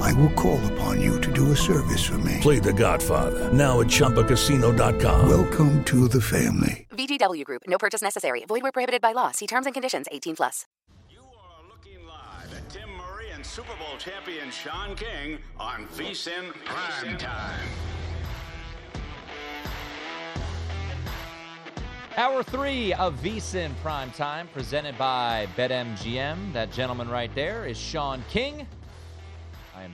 I will call upon you to do a service for me. Play The Godfather now at ChumbaCasino.com. Welcome to the family. VGW Group. No purchase necessary. Void where prohibited by law. See terms and conditions. 18 plus. You are looking live at Tim Murray and Super Bowl champion Sean King on VSIN Prime Time. Hour three of VSIN Prime Time, presented by BetMGM. That gentleman right there is Sean King.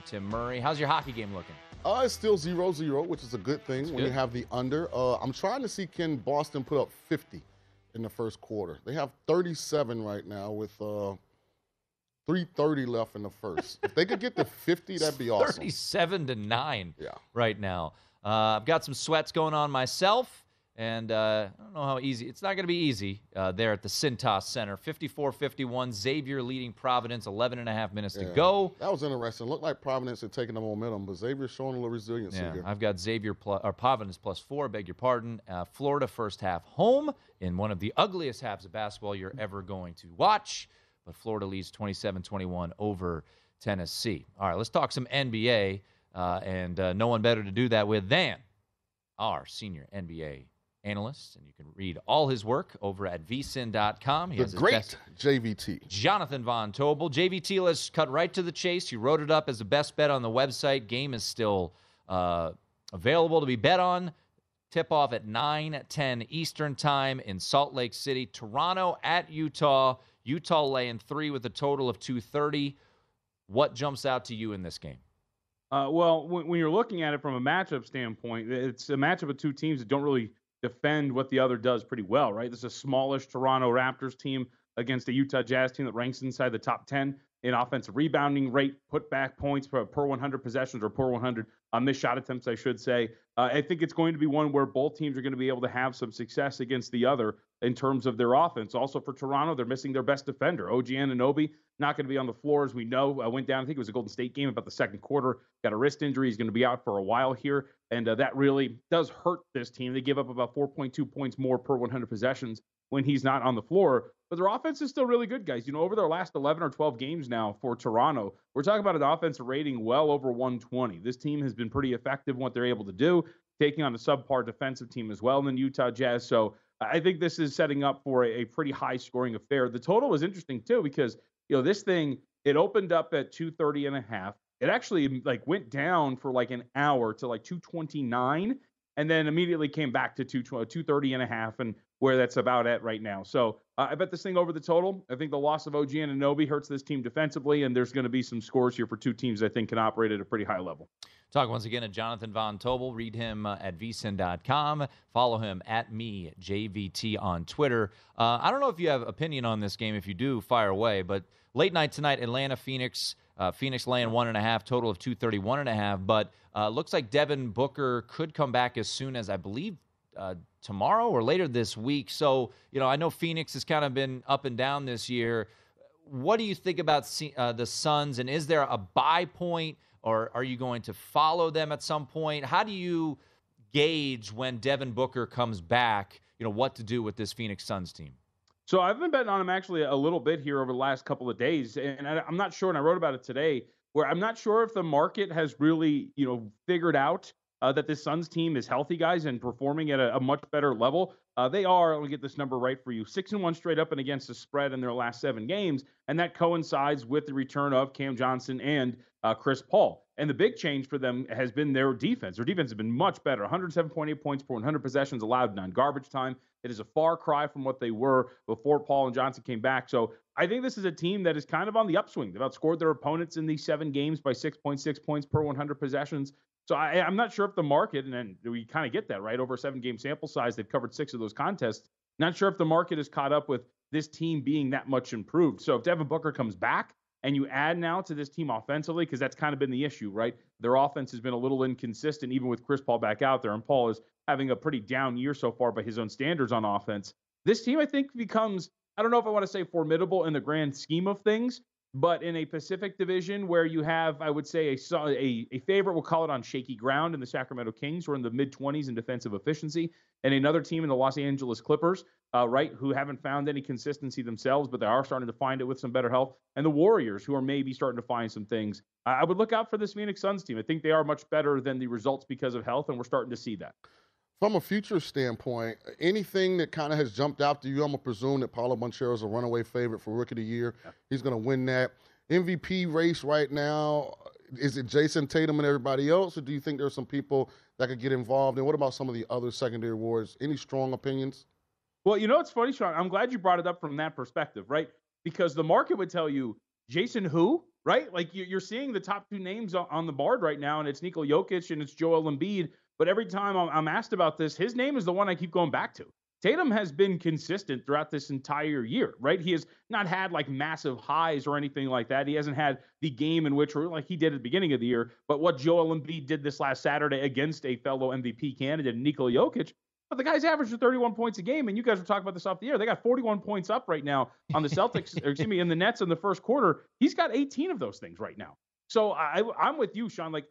Tim Murray. How's your hockey game looking? Uh, it's still 0 0, which is a good thing That's when good. you have the under. Uh, I'm trying to see can Boston put up 50 in the first quarter. They have 37 right now with uh, 330 left in the first. if they could get to 50, that'd be awesome. 37 to 9 Yeah. right now. Uh, I've got some sweats going on myself, and uh, I don't know how easy. It's not going to be easy uh, there at the Cintas Center. 54 51, Xavier leading Providence, 11 and a half minutes to go. That was interesting. Looked like Providence had taken the momentum, but Xavier's showing a little resiliency Yeah, here. I've got Xavier plus, or Providence plus four. Beg your pardon. Uh, Florida first half home in one of the ugliest halves of basketball you're ever going to watch. But Florida leads 27-21 over Tennessee. All right, let's talk some NBA, uh, and uh, no one better to do that with than our senior NBA analyst, and you can read all his work over at vsin.com. He the has his great best- JVT. Jonathan Von Tobel. JVT, let's cut right to the chase. You wrote it up as the best bet on the website. Game is still uh, available to be bet on. Tip off at 9 10 Eastern Time in Salt Lake City. Toronto at Utah. Utah laying three with a total of 230. What jumps out to you in this game? Uh, well, when, when you're looking at it from a matchup standpoint, it's a matchup of two teams that don't really defend what the other does pretty well, right? This is a smallish Toronto Raptors team against a Utah Jazz team that ranks inside the top 10 in offensive rebounding rate, put back points per, per 100 possessions or per 100 uh, missed shot attempts, I should say. Uh, I think it's going to be one where both teams are going to be able to have some success against the other in terms of their offense. Also for Toronto, they're missing their best defender, OG Anunoby, not going to be on the floor as we know. Uh, went down, I think it was a Golden State game about the second quarter. Got a wrist injury. He's going to be out for a while here, and uh, that really does hurt this team. They give up about 4.2 points more per 100 possessions when he's not on the floor. But their offense is still really good, guys. You know, over their last 11 or 12 games now for Toronto, we're talking about an offensive rating well over 120. This team has been pretty effective in what they're able to do, taking on a subpar defensive team as well in the Utah Jazz. So I think this is setting up for a, a pretty high scoring affair. The total was interesting too because you know this thing it opened up at 230 and a half. It actually like went down for like an hour to like 229 and then immediately came back to 220 uh, 230 and a half and where that's about at right now. So uh, I bet this thing over the total. I think the loss of OG Anunoby hurts this team defensively, and there's going to be some scores here for two teams I think can operate at a pretty high level. Talk once again to Jonathan Von Tobel. Read him uh, at vsin.com. Follow him at me, JVT, on Twitter. Uh, I don't know if you have opinion on this game. If you do, fire away. But late night tonight, Atlanta, Phoenix. Uh, Phoenix laying one and a half, total of 231 and a half. But uh, looks like Devin Booker could come back as soon as I believe uh, tomorrow or later this week. So, you know, I know Phoenix has kind of been up and down this year. What do you think about uh, the Suns? And is there a buy point, or are you going to follow them at some point? How do you gauge when Devin Booker comes back? You know what to do with this Phoenix Suns team. So I've been betting on him actually a little bit here over the last couple of days, and I, I'm not sure. And I wrote about it today, where I'm not sure if the market has really, you know, figured out uh, that this Suns team is healthy, guys, and performing at a, a much better level. Uh, they are, let me get this number right for you, six and one straight up and against the spread in their last seven games, and that coincides with the return of Cam Johnson and uh, Chris Paul. And the big change for them has been their defense. Their defense has been much better 107.8 points per 100 possessions allowed non garbage time. It is a far cry from what they were before Paul and Johnson came back. So I think this is a team that is kind of on the upswing. They've outscored their opponents in these seven games by 6.6 points per 100 possessions. So I, am not sure if the market, and then we kind of get that, right? Over a seven game sample size, they've covered six of those contests. Not sure if the market is caught up with this team being that much improved. So if Devin Booker comes back and you add now to this team offensively, because that's kind of been the issue, right? Their offense has been a little inconsistent, even with Chris Paul back out there. And Paul is having a pretty down year so far by his own standards on offense. This team, I think, becomes, I don't know if I want to say formidable in the grand scheme of things, but in a Pacific division where you have, I would say, a, a, a favorite, we'll call it on shaky ground in the Sacramento Kings, who are in the mid 20s in defensive efficiency, and another team in the Los Angeles Clippers, uh, right, who haven't found any consistency themselves, but they are starting to find it with some better health, and the Warriors, who are maybe starting to find some things. I would look out for this Phoenix Suns team. I think they are much better than the results because of health, and we're starting to see that. From a future standpoint, anything that kind of has jumped out to you, I'm going to presume that Paolo Banchero is a runaway favorite for Rookie of the Year. Yeah. He's going to win that. MVP race right now, is it Jayson Tatum and everybody else, or do you think there's some people that could get involved? And what about some of the other secondary awards? Any strong opinions? Well, you know, it's funny, Sean. I'm glad you brought it up from that perspective, right? Because the market would tell you Jayson who, right? Like you're seeing the top two names on the board right now, and it's Nikola Jokic and it's Joel Embiid. But every time I'm asked about this, his name is the one I keep going back to. Tatum has been consistent throughout this entire year, right? He has not had like massive highs or anything like that. He hasn't had the game in which, like he did at the beginning of the year, but what Joel Embiid did this last Saturday against a fellow MVP candidate, Nikola Jokic, but the guy's averaging 31 points a game, and you guys were talking about this off the air. They got 41 points up right now on the Celtics, or excuse me, in the Nets in the first quarter. He's got 18 of those things right now. So I, I'm with you, Sean. Like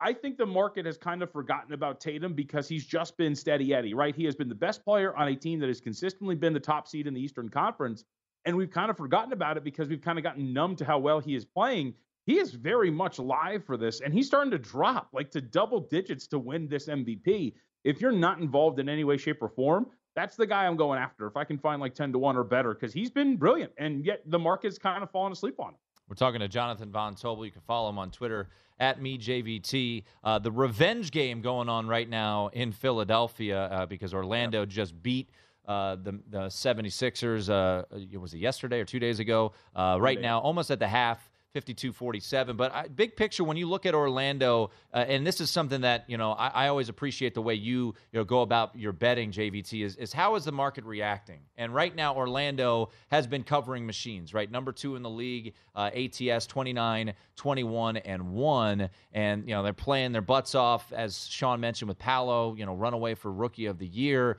I think the market has kind of forgotten about Tatum because he's just been steady Eddie, right? He has been the best player on a team that has consistently been the top seed in the Eastern Conference. And we've kind of forgotten about it because we've kind of gotten numb to how well he is playing. He is very much live for this, and he's starting to drop like to double digits to win this MVP. If you're not involved in any way, shape, or form, that's the guy I'm going after. If I can find like 10 to 1 or better, because he's been brilliant, and yet the market's kind of fallen asleep on him. We're talking to Jonathan Von Tobel. You can follow him on Twitter at mejvt. Uh, the revenge game going on right now in Philadelphia uh, because Orlando yep. just beat uh, the, the 76ers. Uh, was it yesterday or two days ago? Uh, right now, almost at the half. 52-47. But I, big picture, when you look at Orlando, uh, and this is something that you know I, I, always appreciate the way you you know go about your betting, JVT, is, is how is the market reacting? And right now, Orlando has been covering machines, right? Number two in the league, uh, ATS 29, 21, and one, and you know they're playing their butts off, as Sean mentioned with Paolo, you know, runaway for rookie of the year.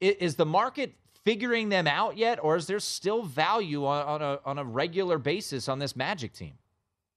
Is the market figuring them out yet, or is there still value on, on a on a regular basis on this Magic team?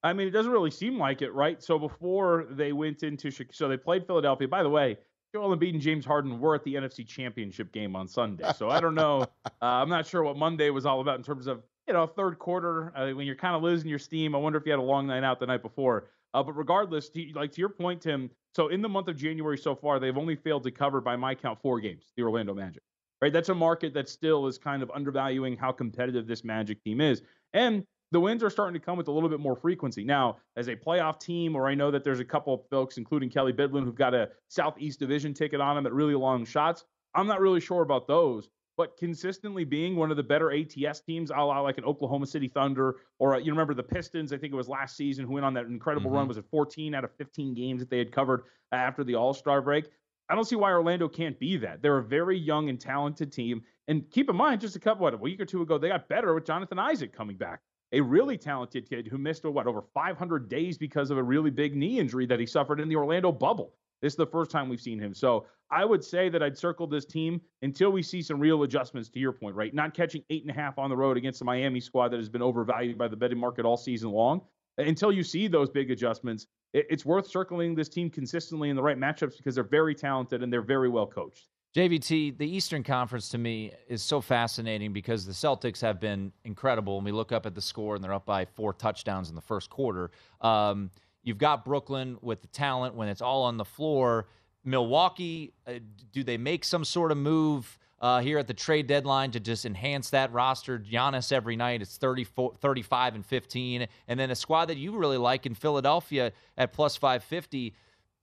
I mean, it doesn't really seem like it, right? So before they went into so they played Philadelphia. By the way, Joel Embiid and James Harden were at the NFC Championship game on Sunday. So I don't know. uh, I'm not sure what Monday was all about in terms of you know third quarter uh, when you're kind of losing your steam. I wonder if you had a long night out the night before. Uh, but regardless, to, like to your point, Tim. So in the month of January so far, they've only failed to cover by my count four games. The Orlando Magic right? That's a market that still is kind of undervaluing how competitive this Magic team is. And the wins are starting to come with a little bit more frequency. Now, as a playoff team, or I know that there's a couple of folks, including Kelly Bidlin, who've got a Southeast Division ticket on them at really long shots. I'm not really sure about those. but consistently being one of the better ATS teams, a la like an Oklahoma City Thunder or you remember the Pistons, I think it was last season, who went on that incredible mm-hmm. run. Was it 14 out of 15 games that they had covered after the All Star break? I don't see why Orlando can't be that. They're a very young and talented team. And keep in mind, just a couple, what, a week or two ago, they got better with Jonathan Isaac coming back. A really talented kid who missed, oh, what, over 500 days because of a really big knee injury that he suffered in the Orlando bubble. This is the first time we've seen him. So I would say that I'd circle this team until we see some real adjustments to your point, right? Not catching eight and a half on the road against the Miami squad that has been overvalued by the betting market all season long. Until you see those big adjustments, it's worth circling this team consistently in the right matchups because they're very talented and they're very well coached. JVT, the Eastern Conference to me is so fascinating because the Celtics have been incredible. When we look up at the score and they're up by four touchdowns in the first quarter, um, you've got Brooklyn with the talent when it's all on the floor. Milwaukee, uh, do they make some sort of move uh, here at the trade deadline to just enhance that roster? Giannis every night, it's 34, 35 and 15. And then a squad that you really like in Philadelphia at plus 550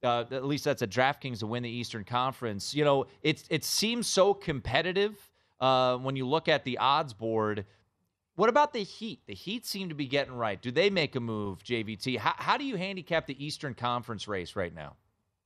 uh, at least that's a DraftKings to win the Eastern Conference. You know, it it seems so competitive uh, when you look at the odds board. What about the Heat? The Heat seem to be getting right. Do they make a move, JVT? How, how do you handicap the Eastern Conference race right now?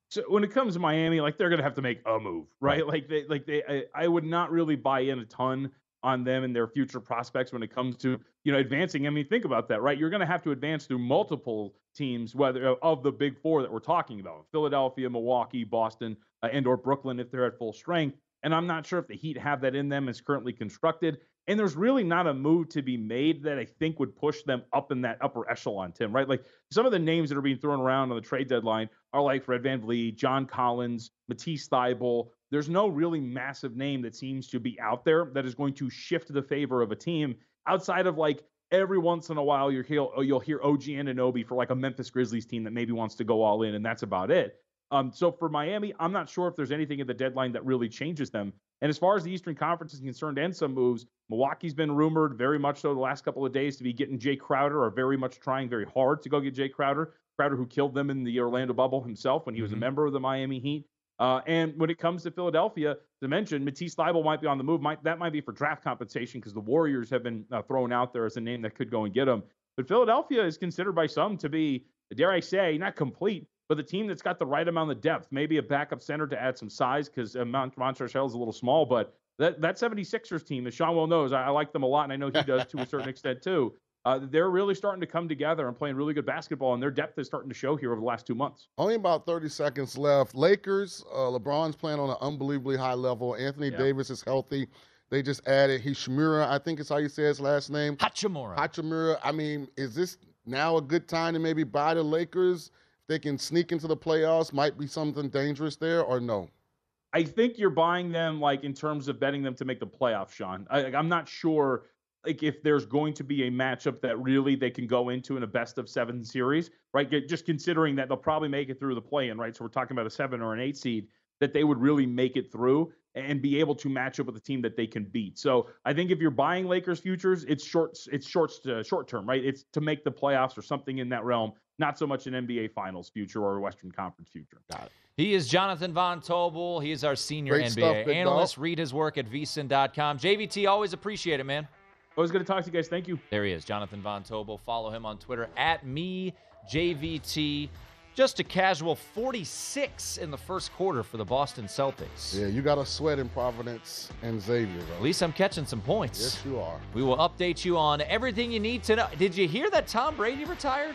So when it comes to Miami, like they're gonna have to make a move, right? right. Like they, like they, I, I would not really buy in a ton on them and their future prospects when it comes to you know advancing. I mean, think about that, right? You're going to have to advance through multiple teams, whether uh, of the big four that we're talking about: Philadelphia, Milwaukee, Boston, uh, and or Brooklyn if they're at full strength. And I'm not sure if the Heat have that in them as currently constructed. And there's really not a move to be made that I think would push them up in that upper echelon, Tim, right? Like some of the names that are being thrown around on the trade deadline are like Fred VanVleet, John Collins, Matisse Thybulle, there's no really massive name that seems to be out there that is going to shift the favor of a team outside of like every once in a while you'll hear, you'll hear OG Anunoby for like a Memphis Grizzlies team that maybe wants to go all in, and that's about it. Um, so for Miami, I'm not sure if there's anything in the deadline that really changes them. And as far as the Eastern Conference is concerned, and some moves, Milwaukee's been rumored very much so the last couple of days to be getting Jay Crowder, or very much trying very hard to go get Jay Crowder. Crowder, who killed them in the Orlando bubble himself when he was mm-hmm. a member of the Miami Heat. Uh, and when it comes to Philadelphia, to mention Matisse Thybulle might be on the move. Might that might be for draft compensation because the Warriors have been uh, thrown out there as a name that could go and get him. But Philadelphia is considered by some to be, dare I say, not complete, but the team that's got the right amount of depth. Maybe a backup center to add some size because uh, Mont- Montrezl is a little small, but that that 76ers team, as Sean well knows, I, I like them a lot, and I know he does to a certain extent too uh, they're really starting to come together and playing really good basketball, and their depth is starting to show here over the last two months. Only about 30 seconds left. Lakers, uh, LeBron's playing on an unbelievably high level. Anthony yeah. Davis is healthy. They just added Hachimura, I think is how you say his last name. Hachimura. Hachimura. I mean, is this now a good time to maybe buy the Lakers? They can sneak into the playoffs, might be something dangerous there, or no? I think you're buying them like in terms of betting them to make the playoffs, Sean. I, I'm not sure like if there's going to be a matchup that really they can go into in a best of seven series, right? Just considering that they'll probably make it through the play in, right? So we're talking about a seven or an eight seed that they would really make it through and be able to match up with a team that they can beat. So I think if you're buying Lakers futures, it's short, it's short, uh, short term, right? It's to make the playoffs or something in that realm. Not so much an NBA Finals future or a Western Conference future. Got it. He is Jonathan Von Tobel. He is our senior Great NBA stuff, analyst. Dog. Read his work at vsin.com. JVT, always appreciate it, man. Always good to talk to you guys. Thank you. There he is, Jonathan Von Tobel. Follow him on Twitter at me JVT. Just a casual 46 in the first quarter for the Boston Celtics. Yeah, you got a sweat in Providence and Xavier. Though. At least I'm catching some points. Yes, you are. We will update you on everything you need to know. Did you hear that Tom Brady retired?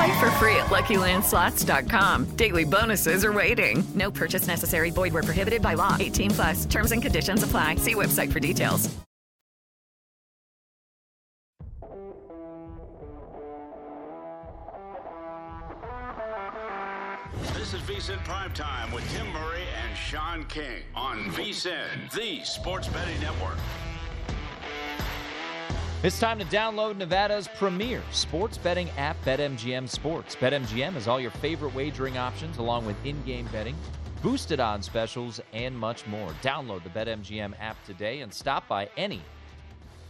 Play for free at LuckyLandSlots.com. Daily bonuses are waiting. No purchase necessary. Void where prohibited by law. 18 plus. Terms and conditions apply. See website for details. This is VSIN Primetime with Tim Murray and Sean King on VSIN, the sports betting network. It's time to download Nevada's premier sports betting app, BetMGM Sports. BetMGM has all your favorite wagering options, along with in game betting, boosted odds specials, and much more. Download the BetMGM app today and stop by any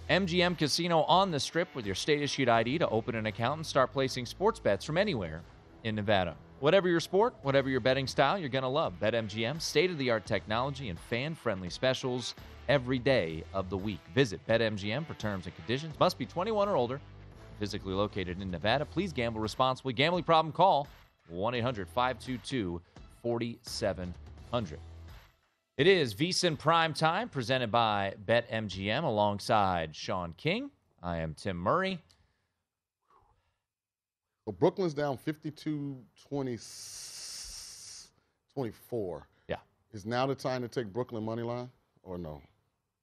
MGM casino on the strip with your state issued ID to open an account and start placing sports bets from anywhere in Nevada. Whatever your sport, whatever your betting style, you're going to love BetMGM, state of the art technology and fan friendly specials every day of the week. Visit BetMGM for terms and conditions. Must be 21 or older. Physically located in Nevada. Please gamble responsibly. Gambling problem call 1 800 522 4700. It is VSIN Prime Time presented by BetMGM alongside Sean King. I am Tim Murray. So Brooklyn's down 52 20, 24. Yeah. Is now the time to take Brooklyn money line or no?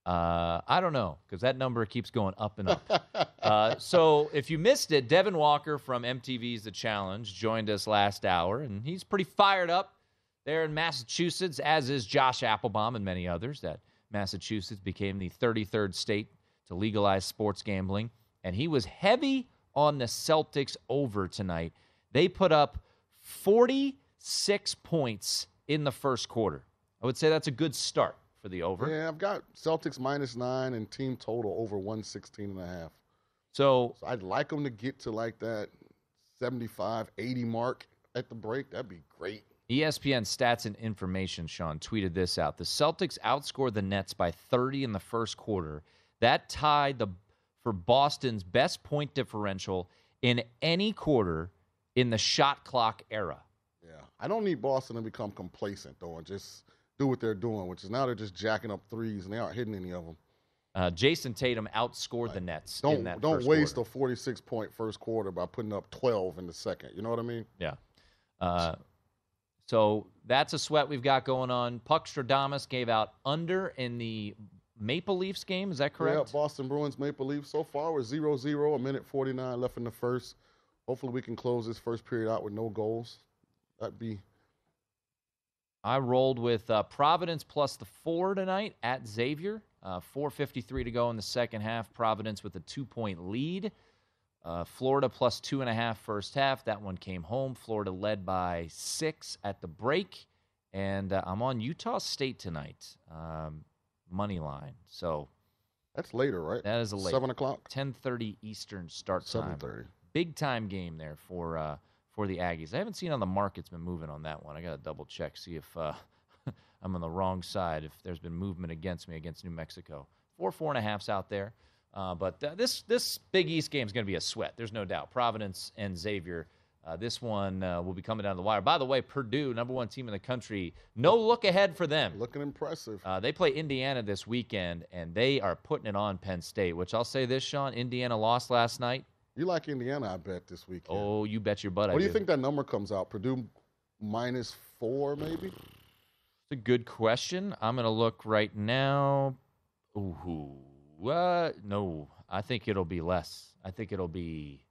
Uh, I don't know because that number keeps going up and up. uh, so if you missed it, Devin Walker from MTV's The Challenge joined us last hour, and he's pretty fired up there in Massachusetts, as is Josh Applebaum and many others. That Massachusetts became the 33rd state to legalize sports gambling, and he was heavy on the Celtics over tonight. They put up 46 points in the first quarter. I would say that's a good start for the over. Yeah, I've got Celtics minus nine and team total over 116 and a half. So, so I'd like them to get to like that 75, 80 mark at the break. That'd be great. ESPN Stats and Information, Sean, tweeted this out. The Celtics outscored the Nets by 30 in the first quarter. That tied the for Boston's best point differential in any quarter in the shot clock era. Yeah. I don't need Boston to become complacent, though, and just do what they're doing, which is now they're just jacking up threes and they aren't hitting any of them. Uh, Jayson Tatum outscored the Nets Don't in that don't waste quarter. a 46 point first quarter by putting up 12 in the second. You know what I mean? Yeah. Uh, so that's a sweat we've got going on. Puck Stradamus gave out under in the Maple Leafs game. Is that correct? Yeah, Boston Bruins Maple Leafs. So far, we're 0 0, a minute 49 left in the first. Hopefully, we can close this first period out with no goals. That'd be. I rolled with uh, Providence plus the four tonight at Xavier. Uh, 4.53 to go in the second half. Providence with a two point lead. Uh, Florida plus two and a half first half. That one came home. Florida led by six at the break. And uh, I'm on Utah State tonight, um, money line. So That's later, right? that is a late 7 o'clock? 10:30 Eastern start time. 7:30. Big time game there for uh, for the Aggies. I haven't seen how the market's been moving on that one. I got to double check, see if uh, I'm on the wrong side. If there's been movement against me against New Mexico, four four and a halfs out there. Uh, but uh, this this Big East game is going to be a sweat. There's no doubt. Providence and Xavier. Uh, this one uh, will be coming down the wire. By the way, Purdue, number one team in the country, no look ahead for them. Looking impressive. Uh, they play Indiana this weekend, and they are putting it on Penn State. Which I'll say this, Sean: Indiana lost last night. You like Indiana, I bet, this weekend. Oh, you bet your butt. I what do you think that number comes out? Purdue minus four, maybe? It's a good question. I'm going to look right now. Ooh, uh, no, I think it'll be less. I think it'll be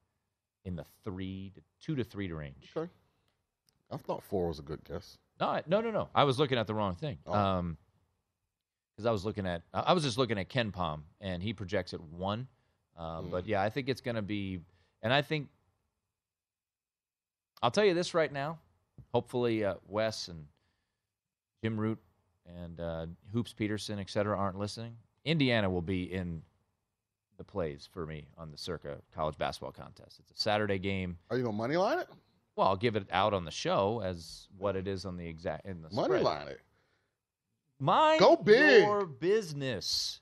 in the three to two to three to range. Okay. I thought four was a good guess. No, I- no, no, no. I was looking at the wrong thing. Oh. Um, because I was looking at, I was just looking at KenPom, and he projects at one. Uh, Mm. But yeah, I think it's going to be, and I think, I'll tell you this right now. Hopefully, uh, Wes and Jim Root and uh, Hoops Peterson, et cetera, aren't listening. Indiana will be in the plays for me on the Circa College Basketball Contest. It's a Saturday game. Are you gonna money line it? Well, I'll give it out on the show as what it is on the exact in the Money spread. line it. Mind Go big. your business.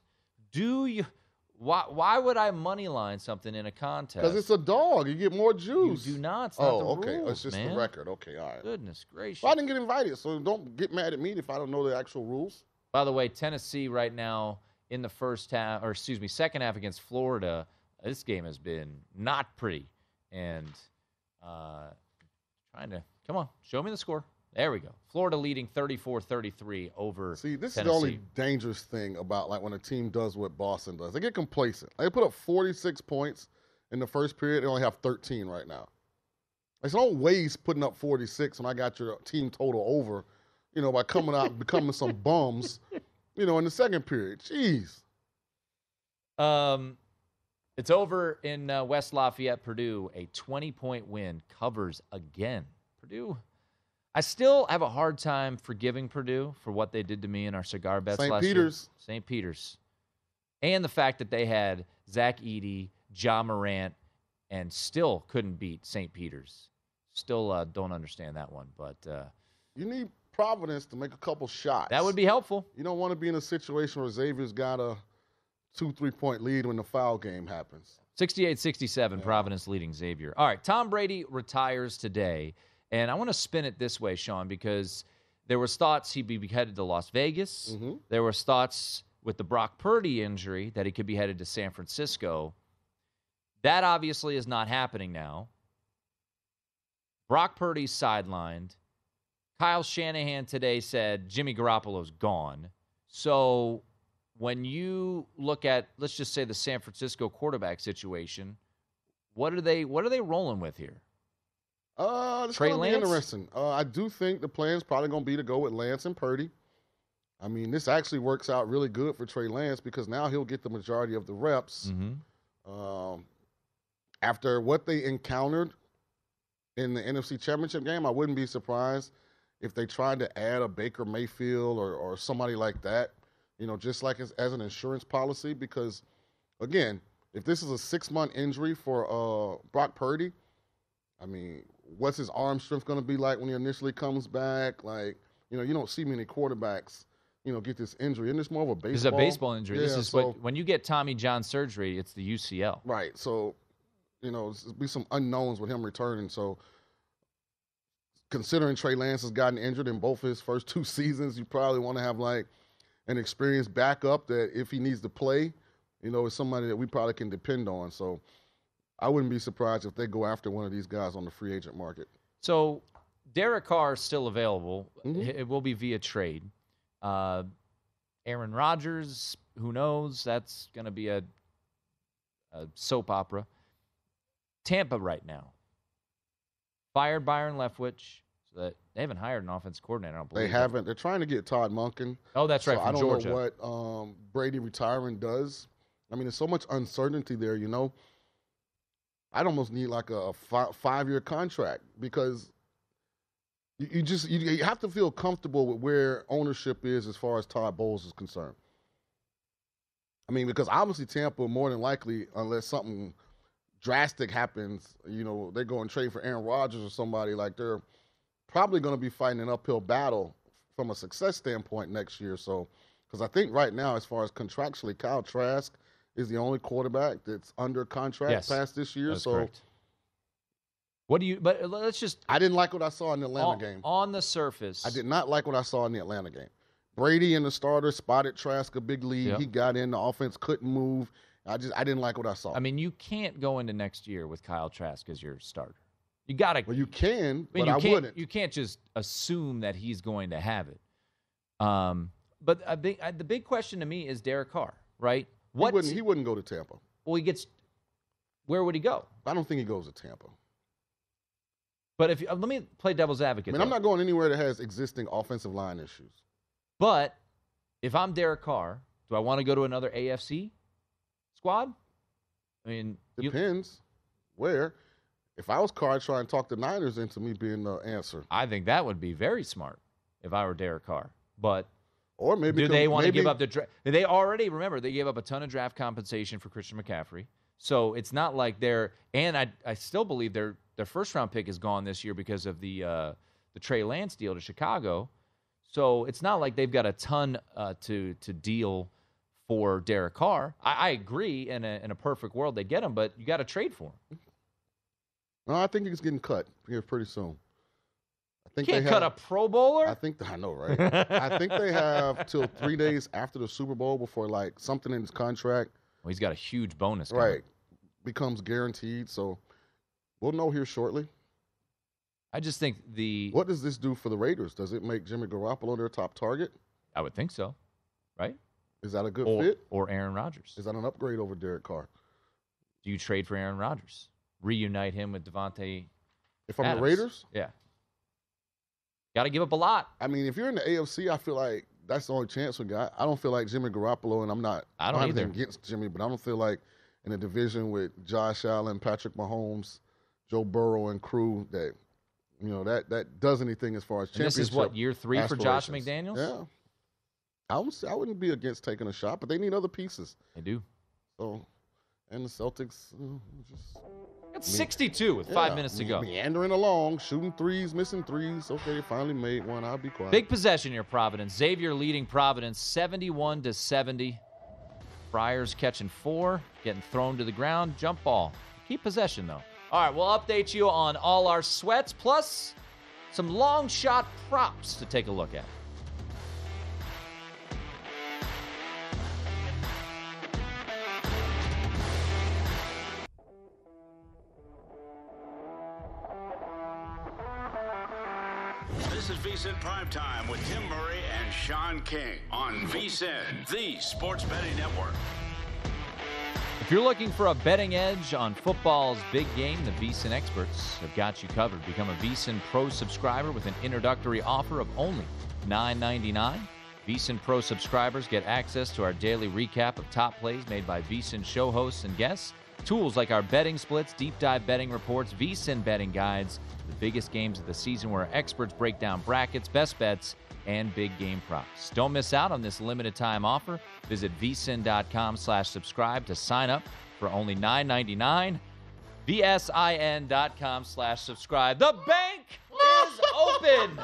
Do you? Why? Why would I money line something in a contest? Because it's a dog. You get more juice. You do not. It's not oh, the okay. rules, it's just man. the record. Okay, all right. Goodness gracious. Well, I didn't get invited, so don't get mad at me if I don't know the actual rules. By the way, Tennessee right now in the first half, or excuse me, second half against Florida. This game has been not pretty, and uh, trying to come on, show me the score. There we go. Florida leading 34-33 over. See, this Tennessee. is the only dangerous thing about like when a team does what Boston does. They get complacent. They put up 46 points in the first period. They only have 13 right now. It's no waste putting up 46 when I got your team total over, you know, by coming out becoming some bums, you know, in the second period. Jeez. Um, it's over in uh, West Lafayette, Purdue. A 20 point win covers again. Purdue. I still have a hard time forgiving Purdue for what they did to me in our cigar bets St. last Peter's. year. St. Peter's. And the fact that they had Zach Edey, John Morant, and still couldn't beat St. Peter's. Still uh, don't understand that one, but uh, You need Providence to make a couple shots. that would be helpful. You don't want to be in a situation where Xavier's got a two, three point lead when the foul game happens. 68 67, Providence leading Xavier. All right, Tom Brady retires today. And I want to spin it this way, Sean, because there was thoughts he'd be headed to Las Vegas. Mm-hmm. There was thoughts with the Brock Purdy injury that he could be headed to San Francisco. That obviously is not happening now. Brock Purdy's sidelined. Kyle Shanahan today said Jimmy Garoppolo's gone. So when you look at let's just say the San Francisco quarterback situation, what are they what are they rolling with here? Uh, it's Trey gonna be Lance? interesting. Uh, I do think the plan's probably going to be to go with Lance and Purdy. I mean, this actually works out really good for Trey Lance because now he'll get the majority of the reps. Mm-hmm. Um, after what they encountered in the NFC Championship game, I wouldn't be surprised if they tried to add a Baker Mayfield or, or somebody like that, you know, just like as, as an insurance policy. Because, again, if this is a six month injury for uh, Brock Purdy, I mean, what's his arm strength going to be like when he initially comes back? Like, you know, you don't see many quarterbacks, you know, get this injury. And it's more of a baseball. This is a baseball injury. this is so- what when you get Tommy John surgery, it's the UCL. Right. So, you know, be some unknowns with him returning. So, considering Trey Lance has gotten injured in both his first two seasons, you probably want to have like an experienced backup that if he needs to play, you know, is somebody that we probably can depend on. So, I wouldn't be surprised if they go after one of these guys on the free agent market. So Derek Carr is still available. Mm-hmm. It will be via trade. Uh, Aaron Rodgers, who knows? That's going to be a, a soap opera. Tampa right now fired Byron Leftwich. That they haven't hired an offense coordinator. I don't believe They haven't. They're trying to get Todd Monken. Oh, that's right, So I don't Georgia. know what um, Brady retiring does. I mean, there's so much uncertainty there. You know, I'd almost need like a, fi- five-year contract because you, you just you, you have to feel comfortable with where ownership is as far as Todd Bowles is concerned. I mean, because obviously Tampa more than likely, unless something drastic happens, you know, they go and trade for Aaron Rodgers or somebody like they're probably going to be fighting an uphill battle from a success standpoint next year. So, because I think right now, as far as contractually, Kyle Trask is the only quarterback that's under contract Yes, past this year. so, correct. What do you? But uh, let's just I didn't like what I saw in the Atlanta on, game. on the surface. I did not like what I saw in the Atlanta game. Brady and the starter spotted Trask a big lead. Yep. He got in. The offense couldn't move. I just I didn't like what I saw. I mean, you can't go into next year with Kyle Trask as your starter. You got to. well, you can, I mean, but you I can't, wouldn't. You can't just assume that he's going to have it. Um, but a big, the big question to me is Derek Carr, right? What he wouldn't, he wouldn't go to Tampa. Well, he gets. Where would he go? I don't think he goes to Tampa. But if uh, let me play devil's advocate. I mean, I'm not going anywhere that has existing offensive line issues. But if I'm Derek Carr, do I want to go to another AFC squad? I mean, depends you, where. If I was Carr, I'd try and talk the Niners into me being the answer. I think that would be very smart if I were Derek Carr. But or maybe do they want to give up the draft? They already remember they gave up a ton of draft compensation for Christian McCaffrey. So it's not like they're and I I still believe their their first round pick is gone this year because of the uh, the Trey Lance deal to Chicago. So it's not like they've got a ton uh, to to deal for Derek Carr. I, I agree in a in a perfect world they get him, but you got to trade for him. No, I think he's getting cut here pretty soon. I think Can't they cut have, a Pro Bowler. I think I know, right? I think they have till three days after the Super Bowl before like something in his contract. Well, he's got a huge bonus, right? Becomes guaranteed, so we'll know here shortly. I just think the what does this do for the Raiders? Does it make Jimmy Garoppolo their top target? I would think so, right? Is that a good or, fit? Or Aaron Rodgers? Is that an upgrade over Derek Carr? Do you trade for Aaron Rodgers? Reunite him with Davante. If I'm Adams. the Raiders, yeah, got to give up a lot. I mean, if you're in the AFC, I feel like that's the only chance we got. I don't feel like Jimmy Garoppolo, and I'm not. I don't, I either against Jimmy, but I don't feel like in a division with Josh Allen, Patrick Mahomes, Joe Burrow, and crew that you know that that does anything as far as championship. this is what year three for Josh McDaniels. Yeah, I would I wouldn't be against taking a shot, but they need other pieces. They do. So, and the Celtics uh, just it's 62 with five minutes to go. Meandering along, shooting threes, missing threes. Okay, finally made one. I'll be quiet. Big possession here, Providence. Xavier leading Providence 71 to 70. Friars catching four, getting thrown to the ground. Jump ball. Keep possession though. All right, we'll update you on all our sweats plus some long shot props to take a look at. Primetime with Tim Murray and Sean King on VSIN, the sports betting network. If you're looking for a betting edge on football's big game, the VSIN experts have got you covered. Become a VSIN Pro subscriber with an introductory offer of only $9.99. VSIN Pro subscribers get access to our daily recap of top plays made by VSIN show hosts and guests, tools like our betting splits, deep dive betting reports, VSIN betting guides, the biggest games of the season where experts break down brackets, best bets, and big game props. Don't miss out on this limited time offer. Visit vsin.com slash subscribe to sign up for only $9.99. VSIN.com slash subscribe. The bank is open.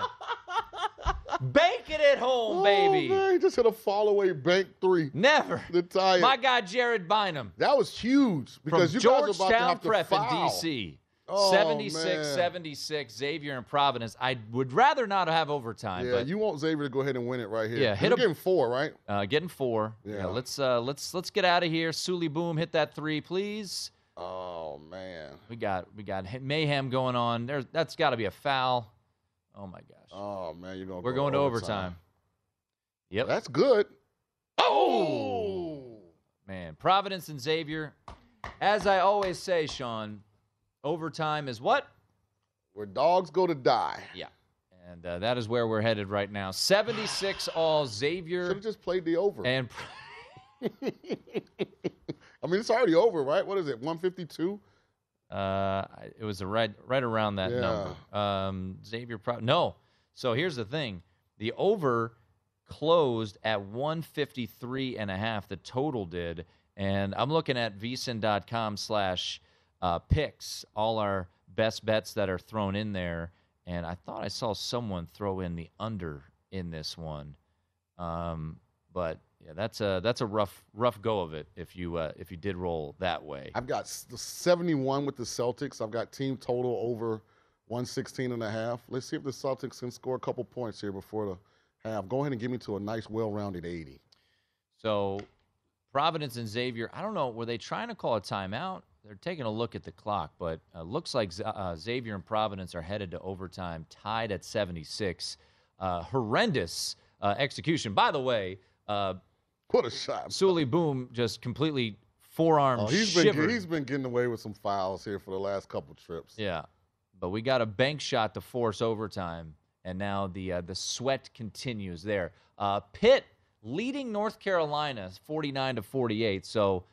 bank it at home, oh, baby. Man, he just hit a fallaway bank three. Never. The tie. My guy Jared Bynum. That was huge because From you Georgetown guys are about to have to Prep foul. in DC. Oh, 76 man. 76 Xavier and Providence. I would rather not have overtime. Yeah, but you want Xavier to go ahead and win it right here. Yeah, hit You're a- getting four, right? uh, getting four. Yeah. let's uh, let's let's get out of here. Souley Boum, hit that three, please. Oh man. We got we got mayhem going on. There's that's got to be a foul. Oh my gosh. Oh man, you're going. We're going to overtime. Yep. That's good. Oh man, Providence and Xavier. As I always say, Sean, overtime is what? Where dogs go to die. Yeah. And uh, that is where we're headed right now. 76 all Xavier. Should have just played the over. And I mean, it's already over, right? What is it? 152. Uh, it was a right right around that Yeah. number. Um, Xavier, Pro- no. So here's the thing: the over closed at 153 and a half. The total did, and I'm looking at vsin.com slash uh, picks. All our best bets that are thrown in there, and I thought I saw someone throw in the under in this one. Um, but yeah, that's a that's a rough rough go of it if you uh, if you did roll that way. I've got the 71 with the Celtics. I've got team total over 116 and a half. Let's see if the Celtics can score a couple points here before the half. Go ahead and give me to a nice, well-rounded 80. So Providence and Xavier, I don't know, were they trying to call a timeout? They're taking a look at the clock, but uh, looks like uh, Xavier and Providence are headed to overtime, tied at 76. Uh, horrendous uh, execution. By the way, uh, what a shot! Souley Boum just completely forearm Oh, he's shivered. been he's been getting away with some fouls here for the last couple trips. Yeah, but we got a bank shot to force overtime, and now the uh, the sweat continues there. Uh, Pitt leading North Carolina 49 to 48. So,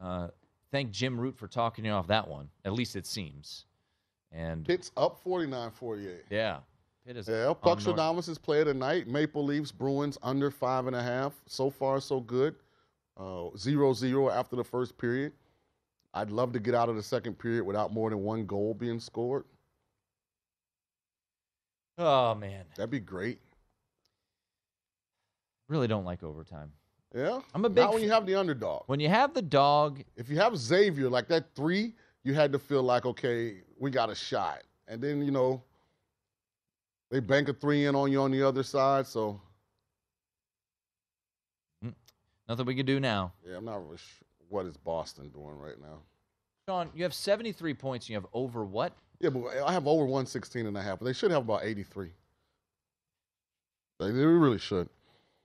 uh, thank Jim Root for talking you off that one. At least it seems. And Pitt's up 49-48. yeah, Pitt is Yeah, North- is player tonight. Maple Leafs, Bruins under five and a half. So far, so good. Uh, zero zero after the first period. I'd love to get out of the second period without more than one goal being scored. Oh man, That'd be great. really don't like overtime. Yeah, I'm a big Not when you have the underdog. When you have the dog, If you have Xavier like that three, you had to feel like okay, we got a shot, and then you know they bank a three in on you on the other side. So mm, nothing we can do now. yeah, I'm not really sure what is Boston doing right now. Sean, you have 73 points and you have over what? Yeah, but I have over 116 and a half, but they should have about 83. They, they really should.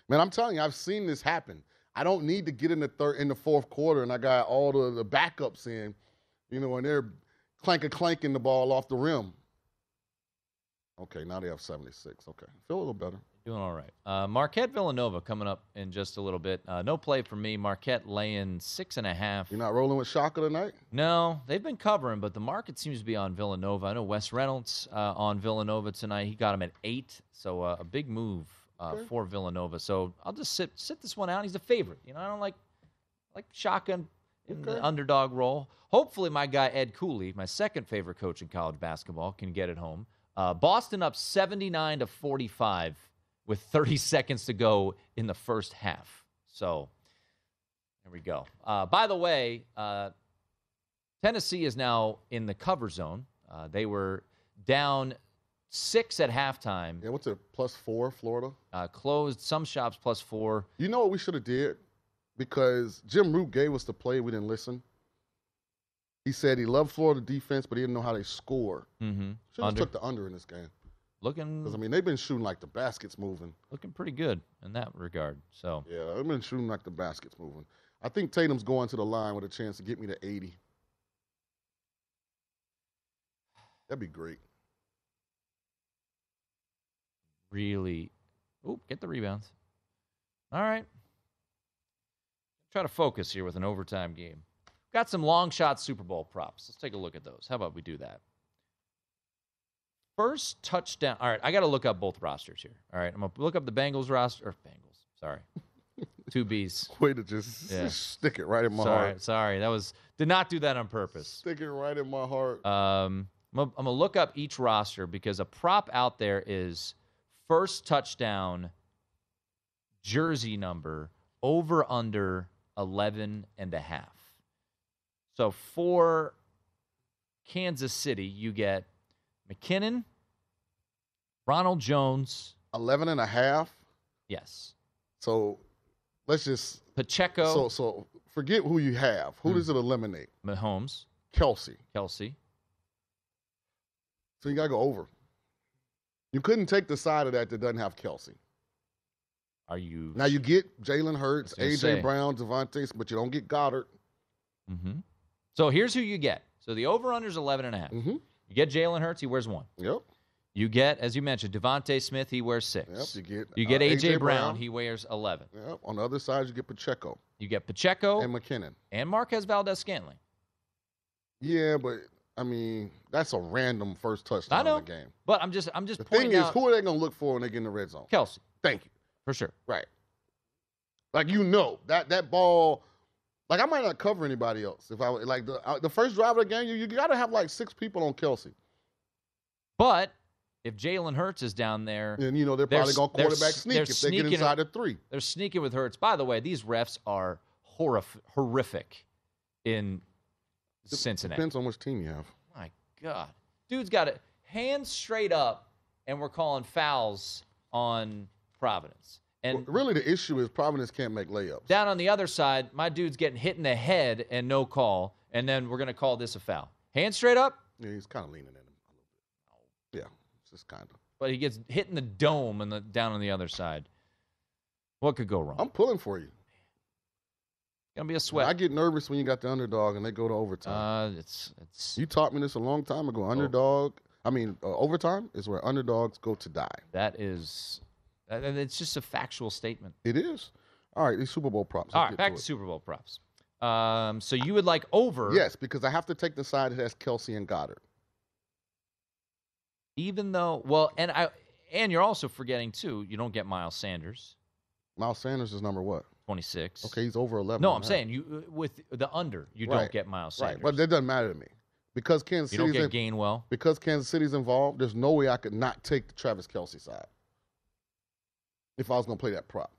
Man, I'm telling you, I've seen this happen. I don't need to get in the third, in the fourth quarter, and I got all the, the backups in, you know, and they're clanking, clanking the ball off the rim. Okay, now they have 76. Okay, feel a little better. Doing all right. Uh, Marquette Villanova coming up in just a little bit. Uh, no play for me. Marquette laying six and a half. You're not rolling with Shaka tonight? No, they've been covering, but the market seems to be on Villanova. I know Wes Reynolds uh, on Villanova tonight. He got him at eight, so uh, a big move uh, Okay. for Villanova. So I'll just sit sit this one out. He's a favorite. You know, I don't like like shotgun in Okay. the underdog role. Hopefully, my guy Ed Cooley, my second favorite coach in college basketball, can get it home. Uh, Boston up 79 to 45 with 30 seconds to go in the first half. So there we go. Uh, by the way, uh, Tennessee is now in the cover zone. Uh, they were down six at halftime. Yeah, what's it, plus four, Florida? Uh, closed some shops plus four. You know what we should have did? Because Jim Root gave us the play, we didn't listen. He said he loved Florida defense, but he didn't know how they score. Mm-hmm. Should have took the under in this game. Looking, Because I mean, they've been shooting like the baskets moving. looking pretty good in that regard. So Yeah, they've been shooting like the baskets moving. I think Tatum's going to the line with a chance to get me to 80. That'd be great. really, oop, get the rebounds. All right. Try to focus here with an overtime game. Got some long shot Super Bowl props. Let's take a look at those. How about we do that? First touchdown. All right, I got to look up both rosters here. All right, I'm gonna look up the Bengals roster. Or Bengals, sorry, two B's. Way to just Yeah. stick it right in my sorry, heart. sorry, that was did not do that on purpose. Stick it right in my heart. Um, I'm gonna, I'm gonna look up each roster because a prop out there is first touchdown, jersey number, over under 11 and a half. So for Kansas City, you get McKinnon, Ronald Jones, 11 and a half. yes, So let's just Pacheco, So so forget who you have. Who Hmm. does it eliminate? Mahomes, Kelce. Kelce. So you gotta go over. You couldn't take the side of that that doesn't have Kelce. Are you Now you get Jalen Hurts, AJ say. Brown, DeVonta, but you don't get Goedert. Mm-hmm. So here's who you get. So the over under is 11 and a half. Mm-hmm. You get Jalen Hurts, he wears one. Yep. You get, as you mentioned, DeVonta Smith, he wears six. Yep. You get You get uh, AJ, Brown, he wears 11. Yep. On the other side, you get Pacheco You get Pacheco and McKinnon. and Marquez Valdes-Scantling. Yeah, but I mean that's a random first touchdown I know, in the game. but I'm just I'm just pointing. The thing is, out who are they gonna look for when they get in the red zone? Kelce Thank you. for sure. Right. Like you know that that ball. Like I might not cover anybody else if I like the uh, the first drive of the game. You you got to have like six people on Kelce, But if Jalen Hurts is down there, and you know they're They're probably gonna quarterback sneak if they get inside the three. they're sneaking with Hurts. By the way, these refs are horrif- horrific in Cincinnati. Depends on which team you have. My God, dude's got it hands straight up, and we're calling fouls on Providence. And Well, really, the issue is Providence can't make layups. down on the other side, my dude's getting hit in the head and no call, and then we're gonna call this a foul. Hands straight up, Yeah, he's kind of leaning in him a little bit. Yeah, it's just kind of. but he gets hit in the dome and the down on the other side. What could go wrong? I'm pulling for you. Gonna be a sweat. I get nervous when you got the underdog and they go to overtime. Uh, it's it's. You taught me this a long time ago. Underdog. I mean, uh, overtime is where underdogs go to die. That is, that- it's just a factual statement. It is. All right, these Super Bowl props. All Let's right, get back to to. Super Bowl props. Um, so you would like over? Yes, because I have to take the side that has Kelce and Goedert. Even though, well, and I, and you're also forgetting too. You don't get Miles Sanders, Miles Sanders is number what? twenty six. Okay, he's over 11. No, and I'm half. saying you uh, with the under, you Right, don't get Miles Right, Sanders. but that doesn't matter to me because Kansas you don't City's get in, Gainwell. because Kansas City's involved. There's no way I could not take the Travis Kelce side if I was going to play that prop.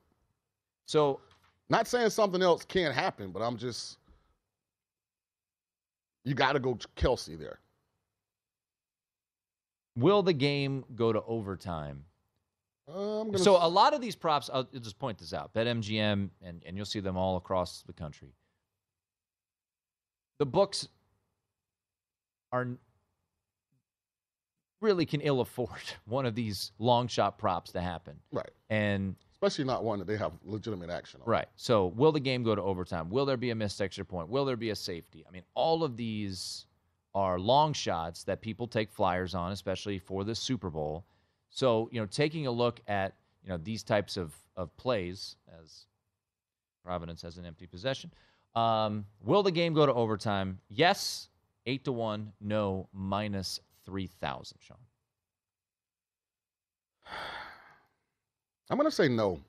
So, not saying something else can't happen, but I'm just you got to go Kelce there. Will the game go to overtime? Uh, So a lot of these props, I'll I'll just point this out. BetMGM, and, and you'll see them all across the country. The books are really can ill afford one of these long shot props to happen. right, And especially not one that they have legitimate action on. right. So will the game go to overtime? Will there be a missed extra point? Will there be a safety? I mean, all of these are long shots that people take flyers on, especially for the Super Bowl. So, you know, taking a look at, you know, these types of, of plays as Providence has an empty possession. Um, will the game go to overtime? Yes, eight to one. No, minus three thousand. Sean. I'm going to say no.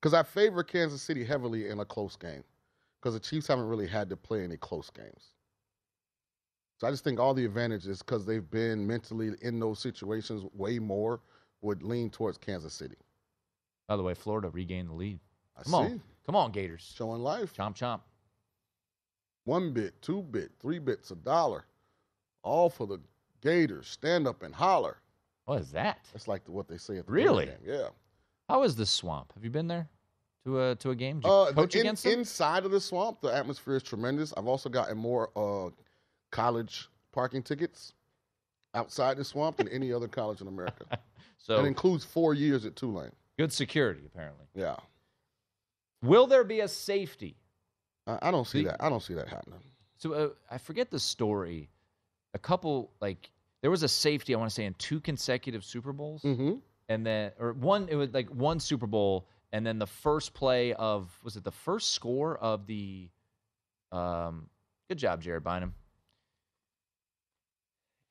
Because I favor Kansas City heavily in a close game. Because the Chiefs haven't really had to play any close games. So I just think all the advantages, because they've been mentally in those situations way more, would lean towards Kansas City. By the way, Florida regained the lead. I Come see. on, come on, Gators. Showing life. Chomp chomp. One bit, two bit, three bits, a dollar. All for the Gators. Stand up and holler. What is that? That's like what they say at the Really? Game. Yeah. How is this swamp? Have you been there to a to a game? Uh, the coach in- against them? inside of the swamp, the atmosphere is tremendous. I've also gotten more uh, college parking tickets outside the swamp than any other college in America. so that includes four years at Tulane. good security, apparently. Yeah, Will there be a safety? I, I don't see The- that. I don't see that happening. So uh, I forget the story. A couple like there was a safety I want to say in two consecutive Super Bowls, Mm-hmm. and then or one it was like one Super Bowl, and then the first play of was it the first score of the? Um, good job, Jared Bynum.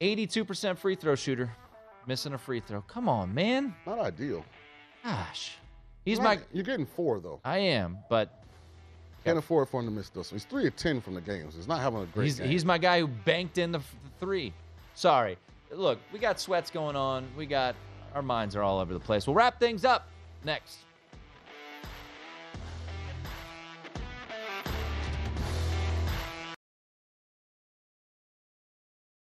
Eighty-two percent free throw shooter, missing a free throw. Come on, man. Not ideal. Gosh, he's my. You're getting four though. I am, but Can't afford for him to miss those. He's three of ten from the games. He's not having a great he's game. he's my guy who banked in the, f- the three. Sorry. Look, we got sweats going on. We got our minds are all over the place. We'll wrap things up next.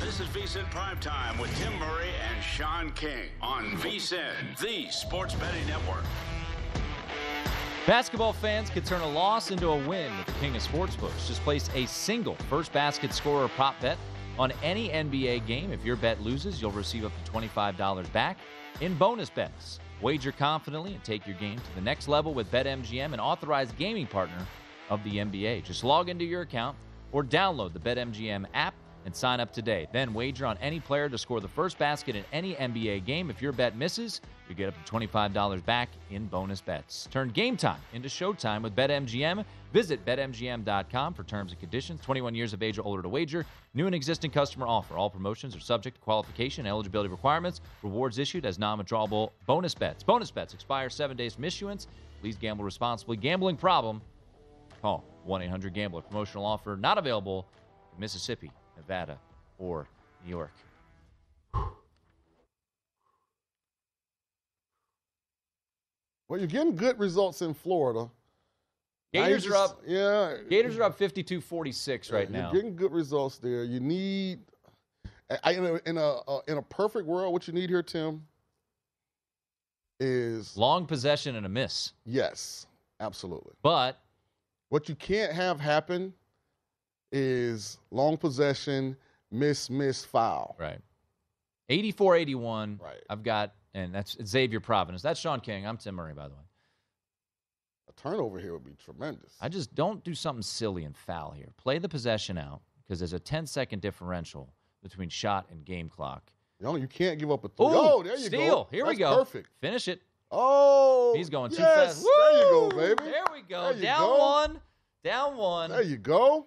This is VSIN Primetime with Tim Murray and Sean King on VSIN, the sports betting network. Basketball fans could turn a loss into a win with the King of Sportsbooks. Just place a single first basket scorer prop bet on any NBA game. If your bet loses, you'll receive up to $25 back in bonus bets. Wager confidently and take your game to the next level with BetMGM, an authorized gaming partner of the NBA. Just log into your account or download the BetMGM app and sign up today. Then wager on any player to score the first basket in any NBA game. If your bet misses, you get up to $25 back in bonus bets. Turn game time into showtime with BetMGM. Visit BetMGM.com for terms and conditions. 21 years of age or older to wager. New and existing customer offer. All promotions are subject to qualification and eligibility requirements. Rewards issued as non withdrawable bonus bets. Bonus bets expire seven days from issuance. Please gamble responsibly. Gambling problem? Call 1 800 Gambler. Promotional offer not available in Mississippi, Nevada, or New York. Well, you're getting good results in Florida. Gators are up. Yeah. Gators are up 52-46 right now. You're now. getting good results there. You need, I- I, in a in a, uh, in a perfect world, what you need here, Tim, is long possession and a miss. Yes, absolutely. But what you can't have happen is long possession, miss, miss, foul. Right. 84-81. Right. I've got, and that's Xavier Providence. That's Sean King. I'm Tim Murray, by the way. A turnover here would be tremendous. I just don't do something silly and foul here. Play the possession out because there's a 10 second differential between shot and game clock. You, know, you can't give up a three. Ooh, oh, there you steal. go. Here That's we go. Perfect. Finish it. Oh, He's going too yes, fast. There you go, baby. There we go. There Down go. one. Down one. There you go.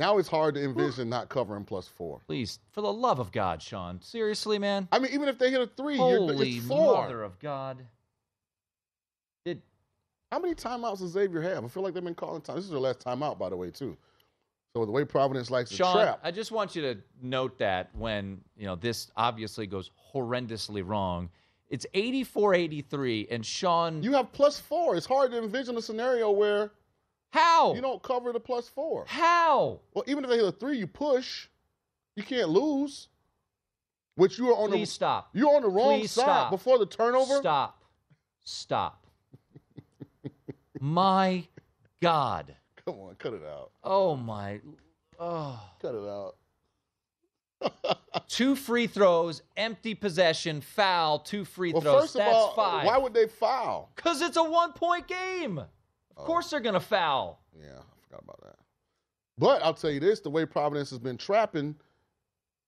Now it's hard to envision not covering plus four. Please, for the love of God, Sean. Seriously, man. I mean, even if they hit a three, you're, Holy it's four. mother of God. Did How many timeouts does Xavier have? I feel like they've been calling time. This is their last timeout, by the way, too. So the way Providence likes to Sean, trap. I just want you to note that when, you know, this obviously goes horrendously wrong. It's 84-83 and Sean You have plus four. It's hard to envision a scenario where How? you don't cover the plus four. How? Well, even if they hit a three, you push. You can't lose. Which you are on Please the stop. You're on the wrong Please side stop. before the turnover. Stop. Stop. My God. Come on, cut it out. Oh my. Oh. Cut it out. Two free throws, empty possession, foul, two free Well, throws. first of That's all, five. why would they foul? Because it's a one point game. Of Oh. course they're going to foul. Yeah, I forgot about that. But I'll tell you this: the way Providence has been trapping,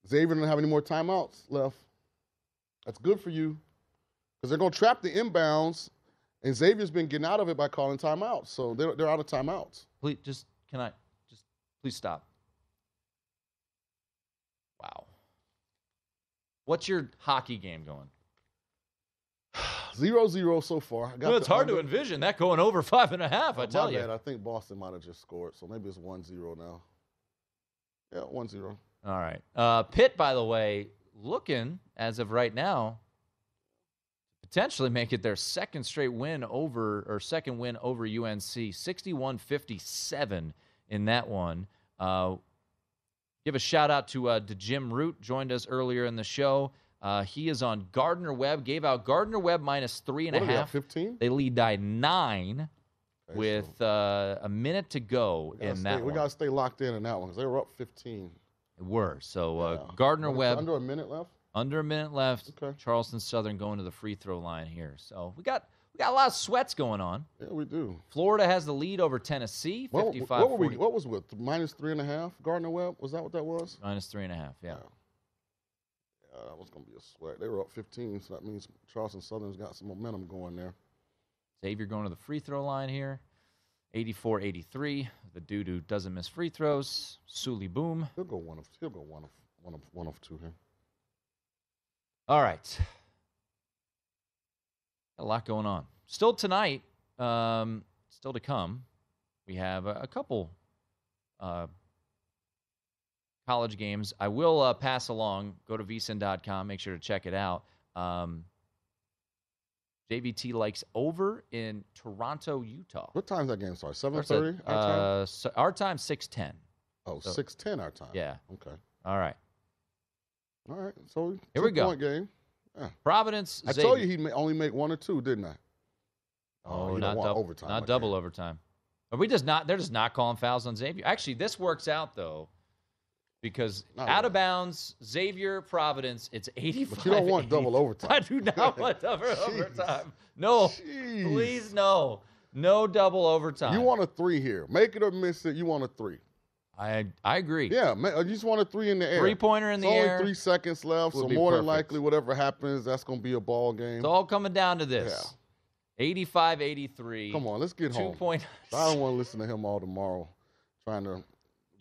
Xavier doesn't have any more timeouts left. That's good for you because they're going to trap the inbounds, and Xavier's been getting out of it by calling timeouts. So they're they're out of timeouts. Please, just, can I, just, please stop. Wow. What's your hockey game going? Zero zero so far. I got Well, it's hard to envision that going over five and a half, I Oh, tell my you. bad. I think Boston might have just scored, so maybe it's 1-0 now. Yeah, 1-0. All right. Uh, Pitt, by the way, looking as of right now, potentially make it their second straight win over or second win over UNC, 61-57 in that one. Uh, give a shout out to uh, to Jim Root, joined us earlier in the show. Uh, he is on Gardner Webb. Gave out Gardner Webb minus three and What up half. 15? They lead by nine Okay, with uh, a minute to go gotta in stay- that we one. got to stay locked in in that one because they were up 15. They were. So uh, Yeah. Gardner Webb Under a minute left? under a minute left. Okay. Charleston Southern going to the free throw line here. So we got we got a lot of sweats going on. Yeah, we do. Florida has the lead over Tennessee, What, 55 what, were we, what was with Minus three and a half? Gardner Webb? Was that what that was? minus three and a half. Yeah. Uh, that was going to be a sweat. They were up 15, so that means Charleston Southern's got some momentum going there. Xavier going to the free throw line here. 84 83. The dude who doesn't miss free throws. Souley Boum. He'll go one of he'll go one of one of one of two here. All right. A lot going on. Still tonight, um, still to come, we have a, a couple uh, college games. I will uh, pass along. Go to vsin.com. Make sure to check it out. Um, JVT likes over in Toronto, Utah. What time's that game start? Seven thirty. Our time. Uh, so our time six ten. Oh, so- 6:10 our time. Yeah. Okay. All right. All right. So Here we go. two-point game. Yeah. Providence. I told you he'd only make one or two, didn't I? Oh, you not double overtime. Not like double overtime. Are we just not? They're just not calling fouls on Xavier. Actually, this works out though, because Not out of bounds, Xavier Providence. It's eighty-five. But you don't want double overtime. I do not want double overtime. No, please no, no double overtime. You want a three here. Make it or miss it. You want a three. I I agree. Yeah, ma- uh, you just want a three in the air. Three-pointer in It's the only air three seconds left, so more than likely, whatever happens, that's going to be a ball game. It's all coming down to this. 85 83. Come on, let's get Two home. point. I don't want to listen to him all tomorrow, trying to.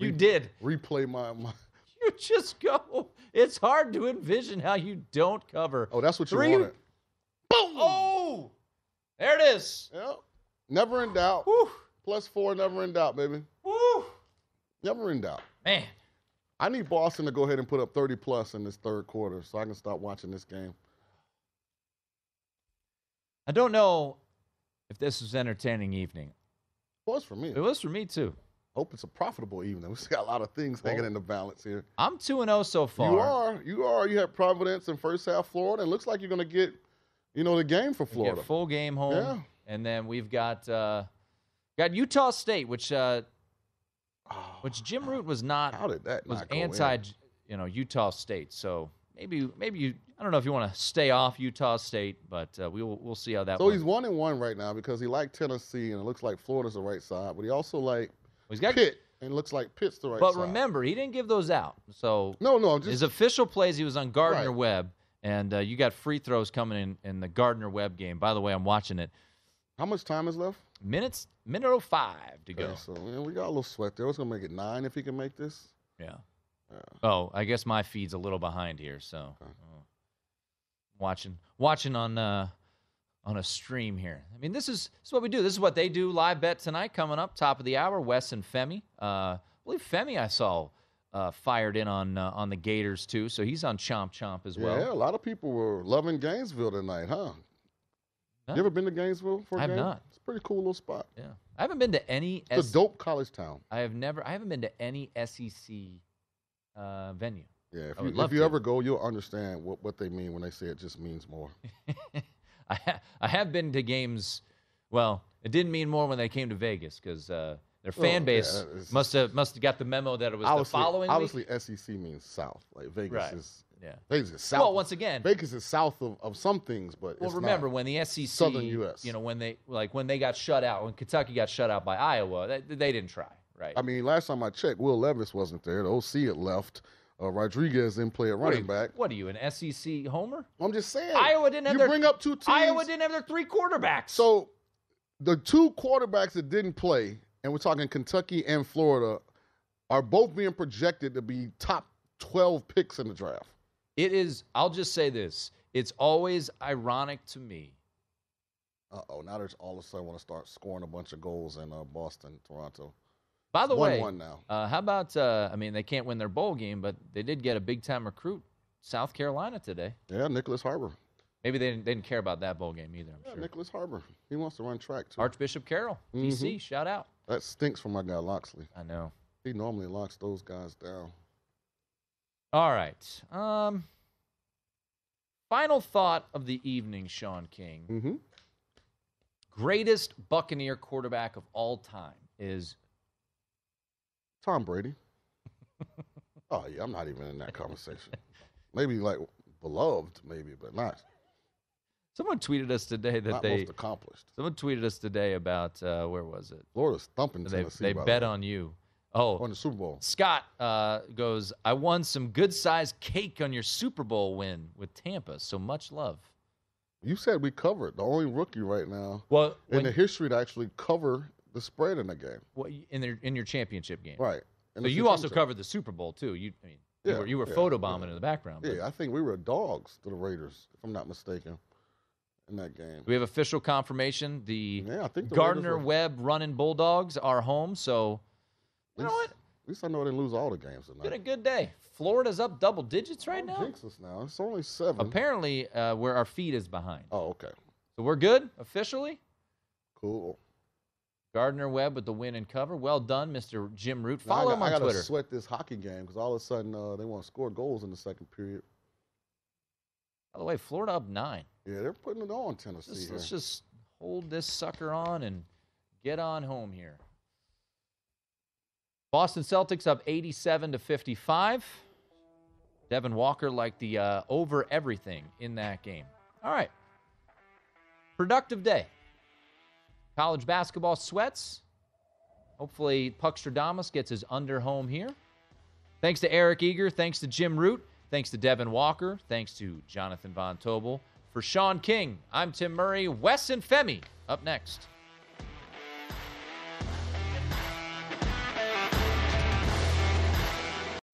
You did. replay my, my. You just go. It's hard to envision how you don't cover. Oh, that's what you Three- wanted. Boom! Oh, there it is. Yep. Never in doubt. Plus four, never in doubt, baby. Woo! Never in doubt. Man. I need Boston to go ahead and put up 30 plus in this third quarter so I can stop watching this game. I don't know if this was entertaining evening. It was for me. It was for me too. Hope it's a profitable evening. We've got a lot of things hanging in the balance here. I'm two and zero so far. You are. You are. You have Providence in first half Florida, and looks like you're going to get, you know, the game for Florida. Full game home. Yeah. And then we've got uh, got Utah State, which uh, which Jim Root was not. How did that was go in? anti, you know, Utah State. So maybe maybe you. I don't know if you want to stay off Utah State, but uh, we will we'll see how that. So one- he's one and one right now because he liked Tennessee, and it looks like Florida's the right side, but he also like he's got Pitt, and it looks like Pitt's the right But side. remember, he didn't give those out. So no, no, just his official plays. He was on Gardner Right. Webb, and uh, you got free throws coming in in the Gardner Webb game. By the way, I'm watching it. How much time is left? Minutes, minute oh five to go. Okay, so yeah, we got a little sweat there. It's gonna make it nine if he can make this. Yeah. Oh, I guess my feed's a little behind here, so oh. watching watching on uh, on a stream here. I mean, this is this is what we do. This is what they do. Live bet tonight coming up, top of the hour. Wes and Femi. Uh, I believe Femi I saw uh, fired in on uh, on the Gators too, so he's on Chomp Chomp as well. Yeah, a lot of people were loving Gainesville tonight, huh? Huh? You ever been to Gainesville for a I have game? not. It's a pretty cool little spot. Yeah, I haven't been to any. It's a dope college town. I have never. I haven't been to any SEC uh, venue. Yeah, if I you, if you ever go, you'll understand what, what they mean when they say it just means more. I, ha- I have been to games. Well, it didn't mean more when they came to Vegas because uh, their fan yeah, base it's- must have must have got the memo that it was the obviously, following week. obviously SEC means south. Like Vegas Right. is Yeah. Vegas is south. Well, once again- Vegas is south of, of some things, but Well, it's remember when the SEC, Southern U.S. you know, when they like when they got shut out, when Kentucky got shut out by Iowa, they, they didn't try, right? I mean, last time I checked, Will Levis wasn't there. The OC had left. Uh, Rodriguez didn't play at What running you- back. What are you, an SEC homer? I'm just saying. Iowa didn't have you their bring up two teams. Iowa didn't have their three quarterbacks. So the two quarterbacks that didn't play, and we're talking Kentucky and Florida, are both being projected to be top 12 picks in the draft. It is. I'll just say this: it's always ironic to me. Uh oh, now there's all of a sudden want to start scoring a bunch of goals in uh, Boston, Toronto. By the way, 1-1 now. Uh, how about? Uh, I mean, they can't win their bowl game, but they did get a big time recruit, South Carolina today. Yeah, Nyckoles Harbor. Maybe they didn't, they didn't care about that bowl game either. I'm Yeah, sure. Nyckoles Harbor. He wants to run track too. Archbishop Carroll, DC, Mhm. shout out. That stinks for my guy Loxley. I know. He normally locks those guys down. All right. Um, final thought of the evening, Sean King. Mm-hmm. Greatest Buccaneer quarterback of all time is Tom Brady. oh yeah, I'm not even in that conversation. maybe like beloved, maybe, but not Someone tweeted us today that not they most accomplished. someone tweeted us today about uh, where was it? Florida's thumping They Tennessee. they the bet way. on you. Oh, on the Super Bowl. Scott uh, goes, I won some good sized cake on your Super Bowl win with Tampa. So much love. You said we covered the only rookie right now. Well, in when- the history to actually cover the spread in the game. What in their in your championship game, Right. So you also covered the Super Bowl too. You, I mean, you Yeah, were you were yeah, photobombing in the background. Yeah, I think we were dogs to the Raiders, if I'm not mistaken, in that game. We have official confirmation? The Yeah, I think the Gardner were- Webb running Bulldogs are home. So You know what? At least I know didn't lose all the games tonight. been a good day. Florida's up double digits right now. Jinx us now. It's only seven. Apparently, uh, where our feed is behind. Oh, okay. So we're good officially. Cool. Gardner Webb with the win and cover. Well done, Mr. Jim Root. Now I Follow got- him I on gotta Twitter. sweat this hockey game because all of a sudden uh, they want to score goals in the second period. By the way, Florida up nine. Yeah, they're putting it on Tennessee let's just hold this sucker on and get on home here. Boston Celtics up 87 to 55. Devin Walker like the uh, over everything in that game. All right. Productive day. College basketball sweats. Hopefully, Puckstradamus gets his under home here. Thanks to Eric Eager. Thanks to Jim Root. Thanks to Devin Walker. Thanks to Jonathan Von Tobel. For Sean King, I'm Tim Murray. Wes and Femi up next.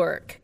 work.